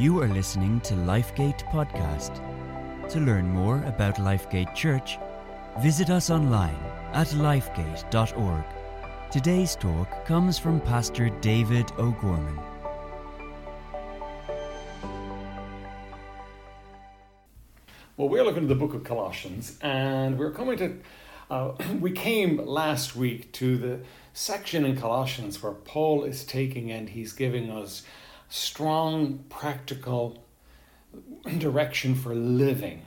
You are listening to Lifegate Podcast. To learn more about Lifegate Church, visit us online at lifegate.org. Today's talk comes from Pastor David O'Gorman. Well, we're looking at the book of Colossians, and we're coming to. Uh, we came last week to the section in Colossians where Paul is taking and he's giving us strong, practical direction for living.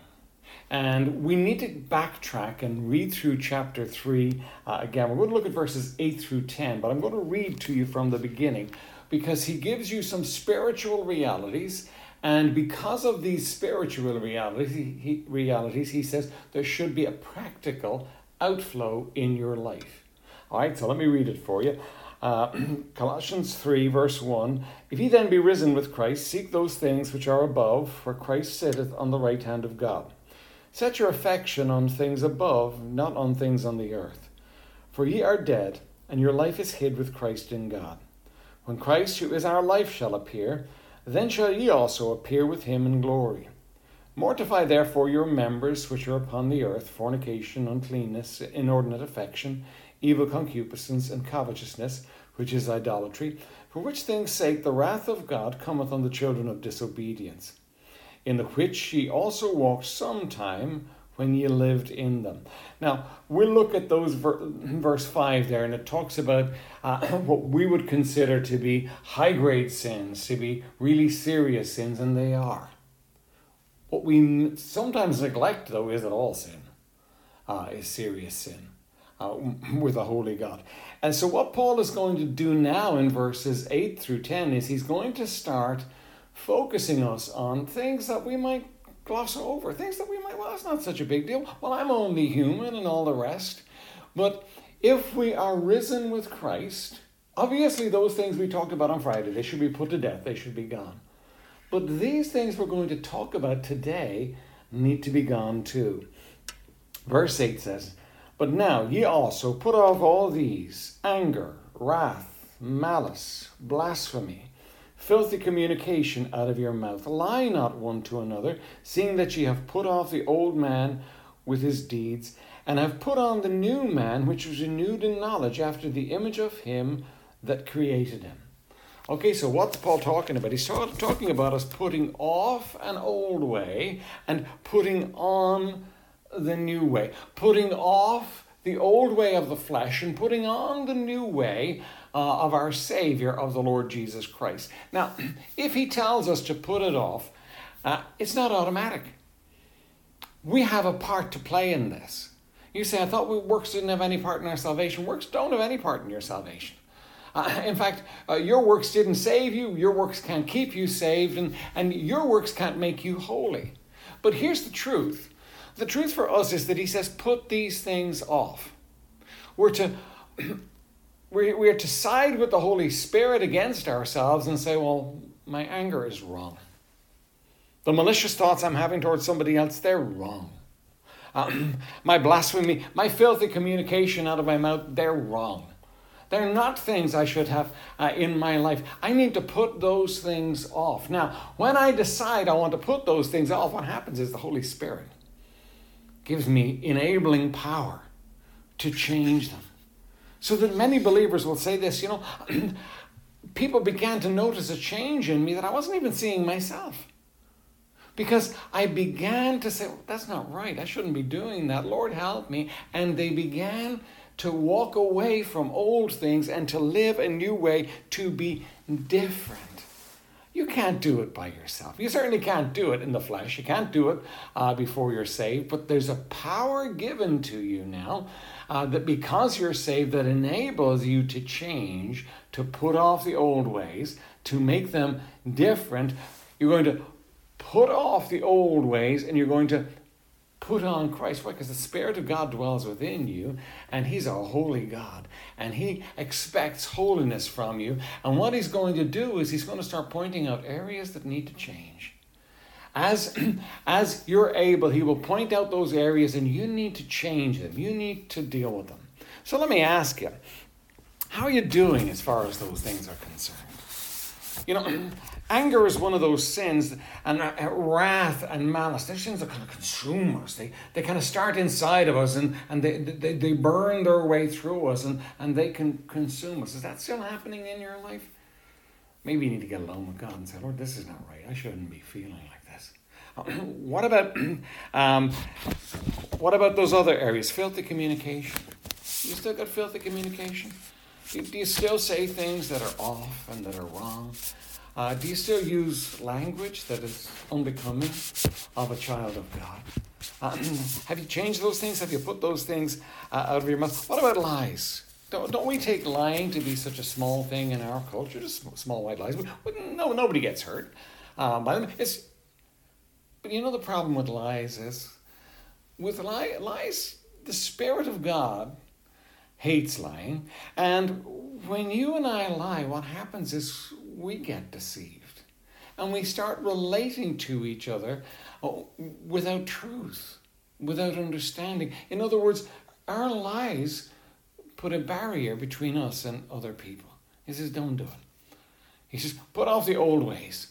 And we need to backtrack and read through chapter 3 uh, again. We're going to look at verses 8 through 10, but I'm going to read to you from the beginning because he gives you some spiritual realities. And because of these spiritual realities he, realities, he says there should be a practical outflow in your life. All right, so let me read it for you. Uh, Colossians 3, verse 1 If ye then be risen with Christ, seek those things which are above, where Christ sitteth on the right hand of God. Set your affection on things above, not on things on the earth. For ye are dead, and your life is hid with Christ in God. When Christ, who is our life, shall appear, then shall ye also appear with him in glory. Mortify therefore your members which are upon the earth fornication, uncleanness, inordinate affection evil concupiscence, and covetousness, which is idolatry, for which things' sake the wrath of God cometh on the children of disobedience, in the which ye also walked some time when ye lived in them. Now, we'll look at those ver- verse 5 there, and it talks about uh, what we would consider to be high grade sins, to be really serious sins, and they are. What we sometimes neglect, though, is that all sin uh, is serious sin uh, with a holy God. And so, what Paul is going to do now in verses 8 through 10 is he's going to start focusing us on things that we might gloss over, things that we might, well, it's not such a big deal. Well, I'm only human and all the rest. But if we are risen with Christ, obviously those things we talked about on Friday, they should be put to death, they should be gone. But these things we're going to talk about today need to be gone too. Verse 8 says, but now ye also put off all these anger, wrath, malice, blasphemy, filthy communication out of your mouth. Lie not one to another, seeing that ye have put off the old man with his deeds, and have put on the new man, which is renewed in knowledge after the image of him that created him. Okay, so what's Paul talking about? He's talking about us putting off an old way and putting on the new way, putting off the old way of the flesh and putting on the new way uh, of our Savior, of the Lord Jesus Christ. Now, if He tells us to put it off, uh, it's not automatic. We have a part to play in this. You say, I thought works didn't have any part in our salvation. Works don't have any part in your salvation. Uh, in fact, uh, your works didn't save you, your works can't keep you saved, and, and your works can't make you holy. But here's the truth the truth for us is that he says, put these things off. We're to, we're, to side with the Holy Spirit against ourselves and say, well, my anger is wrong. The malicious thoughts I'm having towards somebody else, they're wrong. Um, my blasphemy, my filthy communication out of my mouth, they're wrong. They're not things I should have uh, in my life. I need to put those things off. Now, when I decide I want to put those things off, what happens is the Holy Spirit gives me enabling power to change them. So that many believers will say this, you know, people began to notice a change in me that I wasn't even seeing myself. Because I began to say, well, that's not right. I shouldn't be doing that. Lord, help me. And they began to walk away from old things and to live a new way to be different. You can't do it by yourself. You certainly can't do it in the flesh. You can't do it uh, before you're saved. But there's a power given to you now uh, that because you're saved, that enables you to change, to put off the old ways, to make them different. You're going to put off the old ways and you're going to put on Christ. Why? Because the Spirit of God dwells within you, and He's a holy God, and He expects holiness from you. And what He's going to do is He's going to start pointing out areas that need to change. As, as you're able, He will point out those areas, and you need to change them. You need to deal with them. So let me ask you, how are you doing as far as those things are concerned? You know, Anger is one of those sins, and uh, wrath and malice, they're sins that kind of consume us. They, they kind of start inside of us and, and they, they, they burn their way through us and, and they can consume us. Is that still happening in your life? Maybe you need to get alone with God and say, Lord, this is not right. I shouldn't be feeling like this. what about um, what about those other areas? Filthy communication. You still got filthy communication? Do you still say things that are off and that are wrong? Uh, do you still use language that is unbecoming of a child of God? Uh, have you changed those things? Have you put those things uh, out of your mouth? What about lies? Don't, don't we take lying to be such a small thing in our culture? Just small white lies. No, nobody gets hurt um, by them. It's, but you know the problem with lies is, with li- lies, the Spirit of God hates lying. And when you and I lie, what happens is we get deceived. And we start relating to each other oh, without truth, without understanding. In other words, our lies put a barrier between us and other people. He says, Don't do it. He says, Put off the old ways.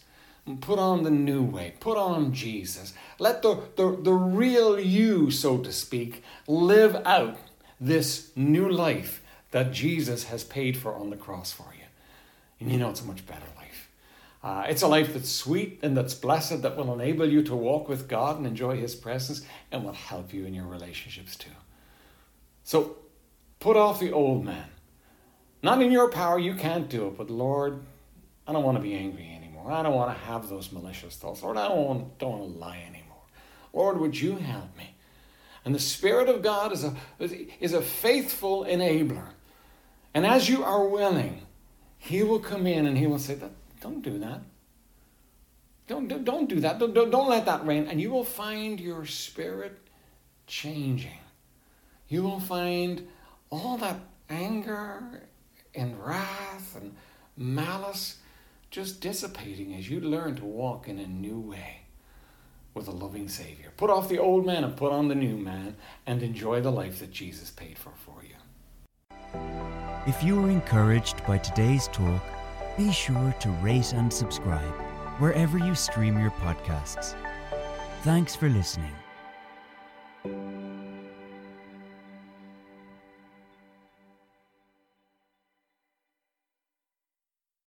Put on the new way. Put on Jesus. Let the, the, the real you, so to speak, live out this new life that Jesus has paid for on the cross for you. And you know it's a much better life. Uh, it's a life that's sweet and that's blessed, that will enable you to walk with God and enjoy His presence and will help you in your relationships too. So put off the old man. Not in your power, you can't do it, but Lord, I don't want to be angry anymore. I don't want to have those malicious thoughts. Lord, I don't want, don't want to lie anymore. Lord, would you help me? And the Spirit of God is a, is a faithful enabler. And as you are willing, he will come in and he will say, Don't do that. Don't, don't, don't do that. Don't, don't, don't let that reign. And you will find your spirit changing. You will find all that anger and wrath and malice just dissipating as you learn to walk in a new way with a loving Savior. Put off the old man and put on the new man and enjoy the life that Jesus paid for for you. If you were encouraged by today's talk, be sure to rate and subscribe wherever you stream your podcasts. Thanks for listening.